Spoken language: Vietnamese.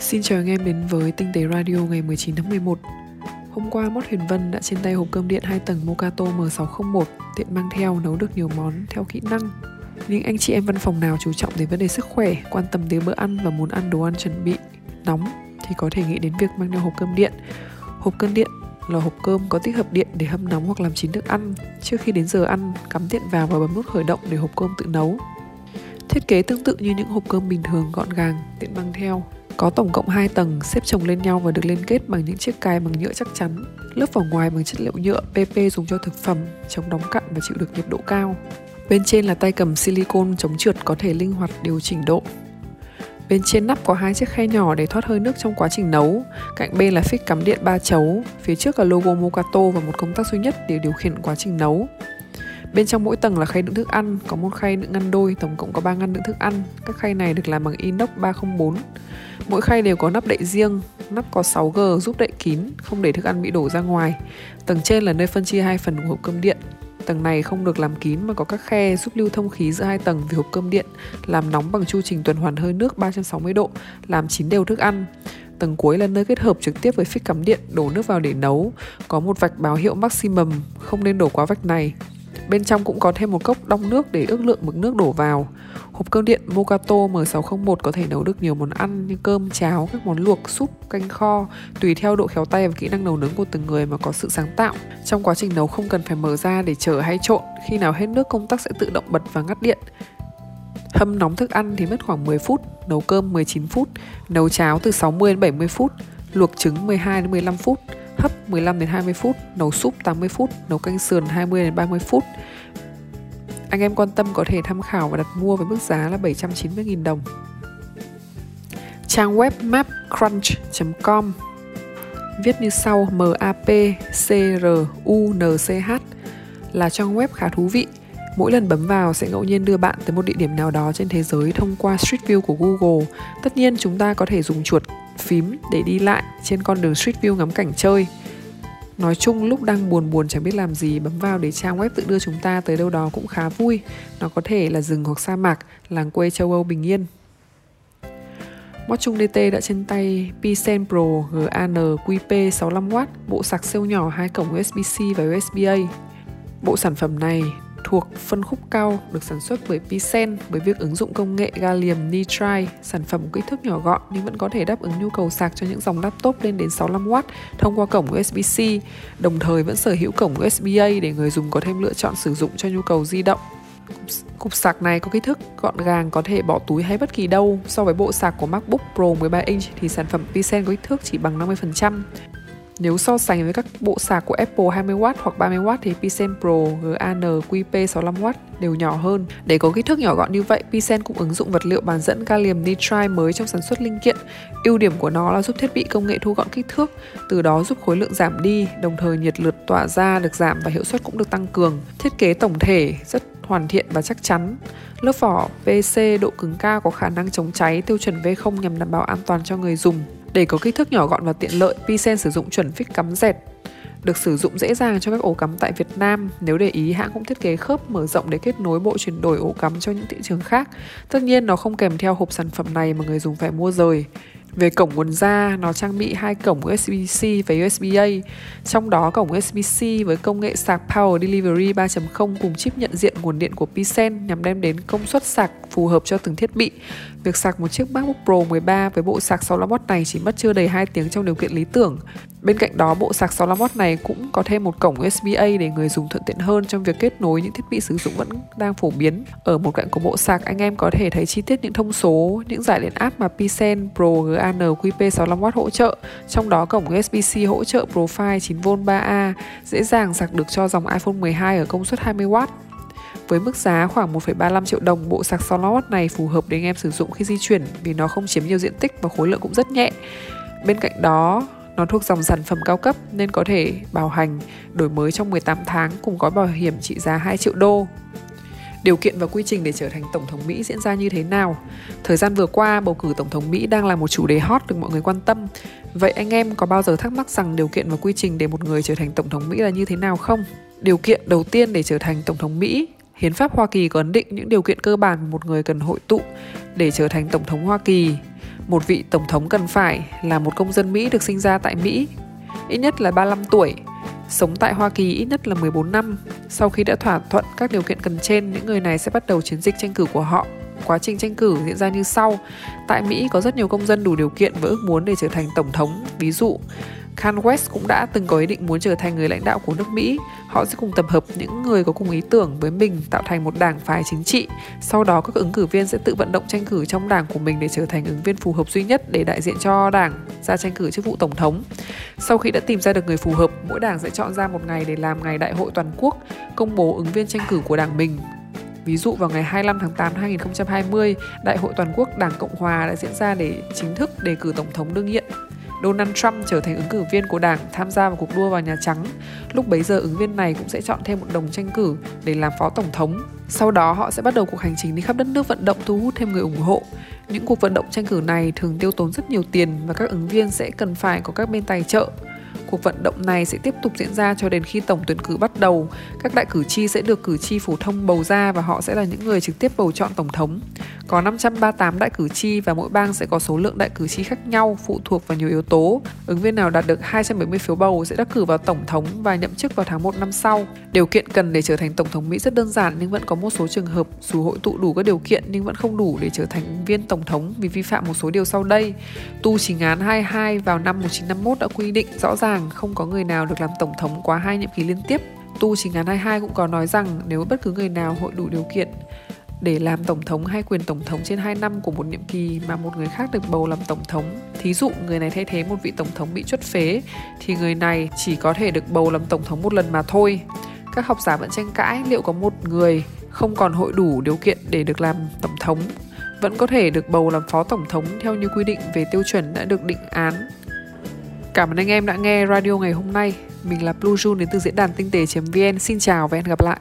Xin chào anh em đến với Tinh tế Radio ngày 19 tháng 11 Hôm qua Mót Huyền Vân đã trên tay hộp cơm điện 2 tầng Mocato M601 tiện mang theo nấu được nhiều món theo kỹ năng nhưng anh chị em văn phòng nào chú trọng đến vấn đề sức khỏe, quan tâm đến bữa ăn và muốn ăn đồ ăn chuẩn bị nóng thì có thể nghĩ đến việc mang theo hộp cơm điện. Hộp cơm điện là hộp cơm có tích hợp điện để hâm nóng hoặc làm chín thức ăn. Trước khi đến giờ ăn, cắm điện vào và bấm nút khởi động để hộp cơm tự nấu. Thiết kế tương tự như những hộp cơm bình thường gọn gàng, tiện mang theo. Có tổng cộng 2 tầng xếp chồng lên nhau và được liên kết bằng những chiếc cài bằng nhựa chắc chắn. Lớp vỏ ngoài bằng chất liệu nhựa PP dùng cho thực phẩm, chống đóng cặn và chịu được nhiệt độ cao. Bên trên là tay cầm silicon chống trượt có thể linh hoạt điều chỉnh độ. Bên trên nắp có hai chiếc khay nhỏ để thoát hơi nước trong quá trình nấu. Cạnh bên là phích cắm điện ba chấu, phía trước là logo Mokato và một công tắc duy nhất để điều khiển quá trình nấu. Bên trong mỗi tầng là khay đựng thức ăn, có một khay đựng ngăn đôi, tổng cộng có 3 ngăn đựng thức ăn. Các khay này được làm bằng inox 304. Mỗi khay đều có nắp đậy riêng, nắp có 6G giúp đậy kín, không để thức ăn bị đổ ra ngoài. Tầng trên là nơi phân chia hai phần của hộp cơm điện. Tầng này không được làm kín mà có các khe giúp lưu thông khí giữa hai tầng vì hộp cơm điện làm nóng bằng chu trình tuần hoàn hơi nước 360 độ, làm chín đều thức ăn. Tầng cuối là nơi kết hợp trực tiếp với phích cắm điện đổ nước vào để nấu, có một vạch báo hiệu maximum, không nên đổ quá vạch này. Bên trong cũng có thêm một cốc đong nước để ước lượng mực nước đổ vào. Hộp cơm điện Mokato M601 có thể nấu được nhiều món ăn như cơm, cháo, các món luộc, súp, canh kho, tùy theo độ khéo tay và kỹ năng nấu nướng của từng người mà có sự sáng tạo. Trong quá trình nấu không cần phải mở ra để chờ hay trộn, khi nào hết nước công tắc sẽ tự động bật và ngắt điện. Hâm nóng thức ăn thì mất khoảng 10 phút, nấu cơm 19 phút, nấu cháo từ 60 đến 70 phút, luộc trứng 12 đến 15 phút, hấp 15 đến 20 phút, nấu súp 80 phút, nấu canh sườn 20 đến 30 phút. Anh em quan tâm có thể tham khảo và đặt mua với mức giá là 790.000 đồng. Trang web mapcrunch.com Viết như sau M A P C R U N C H là trang web khá thú vị. Mỗi lần bấm vào sẽ ngẫu nhiên đưa bạn tới một địa điểm nào đó trên thế giới thông qua Street View của Google. Tất nhiên chúng ta có thể dùng chuột phím để đi lại trên con đường Street View ngắm cảnh chơi. Nói chung lúc đang buồn buồn chẳng biết làm gì bấm vào để trang web tự đưa chúng ta tới đâu đó cũng khá vui. Nó có thể là rừng hoặc sa mạc, làng quê châu Âu bình yên. Mod Chung DT đã trên tay Pisen Pro GAN QP 65W, bộ sạc siêu nhỏ hai cổng USB-C và USB-A. Bộ sản phẩm này thuộc phân khúc cao được sản xuất bởi Pisen với việc ứng dụng công nghệ gallium nitride, sản phẩm kích thước nhỏ gọn nhưng vẫn có thể đáp ứng nhu cầu sạc cho những dòng laptop lên đến 65W thông qua cổng USB-C, đồng thời vẫn sở hữu cổng USB-A để người dùng có thêm lựa chọn sử dụng cho nhu cầu di động. Cục sạc này có kích thước gọn gàng có thể bỏ túi hay bất kỳ đâu. So với bộ sạc của MacBook Pro 13 inch thì sản phẩm Pisen có kích thước chỉ bằng 50%. Nếu so sánh với các bộ sạc của Apple 20W hoặc 30W thì Pisen Pro GAN QP 65W đều nhỏ hơn. Để có kích thước nhỏ gọn như vậy, Pisen cũng ứng dụng vật liệu bán dẫn gallium nitride mới trong sản xuất linh kiện. Ưu điểm của nó là giúp thiết bị công nghệ thu gọn kích thước, từ đó giúp khối lượng giảm đi, đồng thời nhiệt lượt tỏa ra được giảm và hiệu suất cũng được tăng cường. Thiết kế tổng thể rất hoàn thiện và chắc chắn. Lớp vỏ PC độ cứng cao có khả năng chống cháy tiêu chuẩn V0 nhằm đảm bảo an toàn cho người dùng. Để có kích thước nhỏ gọn và tiện lợi, Pisen sử dụng chuẩn phích cắm dẹt được sử dụng dễ dàng cho các ổ cắm tại Việt Nam. Nếu để ý, hãng cũng thiết kế khớp mở rộng để kết nối bộ chuyển đổi ổ cắm cho những thị trường khác. Tất nhiên, nó không kèm theo hộp sản phẩm này mà người dùng phải mua rời. Về cổng nguồn ra, nó trang bị hai cổng USB-C và USB-A. Trong đó cổng USB-C với công nghệ sạc Power Delivery 3.0 cùng chip nhận diện nguồn điện của Pisen nhằm đem đến công suất sạc phù hợp cho từng thiết bị. Việc sạc một chiếc MacBook Pro 13 với bộ sạc 65W này chỉ mất chưa đầy 2 tiếng trong điều kiện lý tưởng. Bên cạnh đó, bộ sạc 65W này cũng có thêm một cổng USB-A để người dùng thuận tiện hơn trong việc kết nối những thiết bị sử dụng vẫn đang phổ biến. Ở một cạnh của bộ sạc, anh em có thể thấy chi tiết những thông số, những giải điện áp mà Pisen Pro GA ANQP 65W hỗ trợ, trong đó cổng USB-C hỗ trợ Profile 9V 3A, dễ dàng sạc được cho dòng iPhone 12 ở công suất 20W. Với mức giá khoảng 1,35 triệu đồng, bộ sạc 65W này phù hợp để anh em sử dụng khi di chuyển vì nó không chiếm nhiều diện tích và khối lượng cũng rất nhẹ. Bên cạnh đó, nó thuộc dòng sản phẩm cao cấp nên có thể bảo hành đổi mới trong 18 tháng cùng gói bảo hiểm trị giá 2 triệu đô. Điều kiện và quy trình để trở thành Tổng thống Mỹ diễn ra như thế nào? Thời gian vừa qua, bầu cử Tổng thống Mỹ đang là một chủ đề hot được mọi người quan tâm. Vậy anh em có bao giờ thắc mắc rằng điều kiện và quy trình để một người trở thành Tổng thống Mỹ là như thế nào không? Điều kiện đầu tiên để trở thành Tổng thống Mỹ Hiến pháp Hoa Kỳ có ấn định những điều kiện cơ bản một người cần hội tụ để trở thành Tổng thống Hoa Kỳ. một vị tổng thống cần phải là một công dân Mỹ được sinh ra tại Mỹ, ít nhất là 35 tuổi, sống tại Hoa Kỳ ít nhất là 14 năm. Sau khi đã thỏa thuận các điều kiện cần trên, những người này sẽ bắt đầu chiến dịch tranh cử của họ. Quá trình tranh cử diễn ra như sau. Tại Mỹ có rất nhiều công dân đủ điều kiện và ước muốn để trở thành tổng thống. Ví dụ, Kanye West cũng đã từng có ý định muốn trở thành người lãnh đạo của nước Mỹ. Họ sẽ cùng tập hợp những người có cùng ý tưởng với mình tạo thành một đảng phái chính trị. Sau đó các ứng cử viên sẽ tự vận động tranh cử trong đảng của mình để trở thành ứng viên phù hợp duy nhất để đại diện cho đảng ra tranh cử chức vụ tổng thống. Sau khi đã tìm ra được người phù hợp, mỗi đảng sẽ chọn ra một ngày để làm ngày đại hội toàn quốc, công bố ứng viên tranh cử của đảng mình Ví dụ vào ngày 25 tháng 8 năm 2020, Đại hội toàn quốc Đảng Cộng hòa đã diễn ra để chính thức đề cử tổng thống đương nhiệm Donald Trump trở thành ứng cử viên của đảng tham gia vào cuộc đua vào Nhà Trắng. Lúc bấy giờ, ứng viên này cũng sẽ chọn thêm một đồng tranh cử để làm phó tổng thống. Sau đó, họ sẽ bắt đầu cuộc hành trình đi khắp đất nước vận động thu hút thêm người ủng hộ. Những cuộc vận động tranh cử này thường tiêu tốn rất nhiều tiền và các ứng viên sẽ cần phải có các bên tài trợ Cuộc vận động này sẽ tiếp tục diễn ra cho đến khi tổng tuyển cử bắt đầu. Các đại cử tri sẽ được cử tri phổ thông bầu ra và họ sẽ là những người trực tiếp bầu chọn tổng thống. Có 538 đại cử tri và mỗi bang sẽ có số lượng đại cử tri khác nhau, phụ thuộc vào nhiều yếu tố. Ứng viên nào đạt được 270 phiếu bầu sẽ đắc cử vào tổng thống và nhậm chức vào tháng 1 năm sau. Điều kiện cần để trở thành tổng thống Mỹ rất đơn giản nhưng vẫn có một số trường hợp dù hội tụ đủ các điều kiện nhưng vẫn không đủ để trở thành ứng viên tổng thống vì vi phạm một số điều sau đây. Tu chính án 22 vào năm 1951 đã quy định rõ ràng không có người nào được làm tổng thống quá hai nhiệm kỳ liên tiếp. Tu chính án 22 cũng có nói rằng nếu bất cứ người nào hội đủ điều kiện để làm tổng thống hay quyền tổng thống trên 2 năm của một nhiệm kỳ mà một người khác được bầu làm tổng thống. Thí dụ người này thay thế một vị tổng thống bị chuất phế, thì người này chỉ có thể được bầu làm tổng thống một lần mà thôi. Các học giả vẫn tranh cãi liệu có một người không còn hội đủ điều kiện để được làm tổng thống, vẫn có thể được bầu làm phó tổng thống theo như quy định về tiêu chuẩn đã được định án. Cảm ơn anh em đã nghe radio ngày hôm nay. Mình là Blue June đến từ diễn đàn tinh tế.vn. Xin chào và hẹn gặp lại.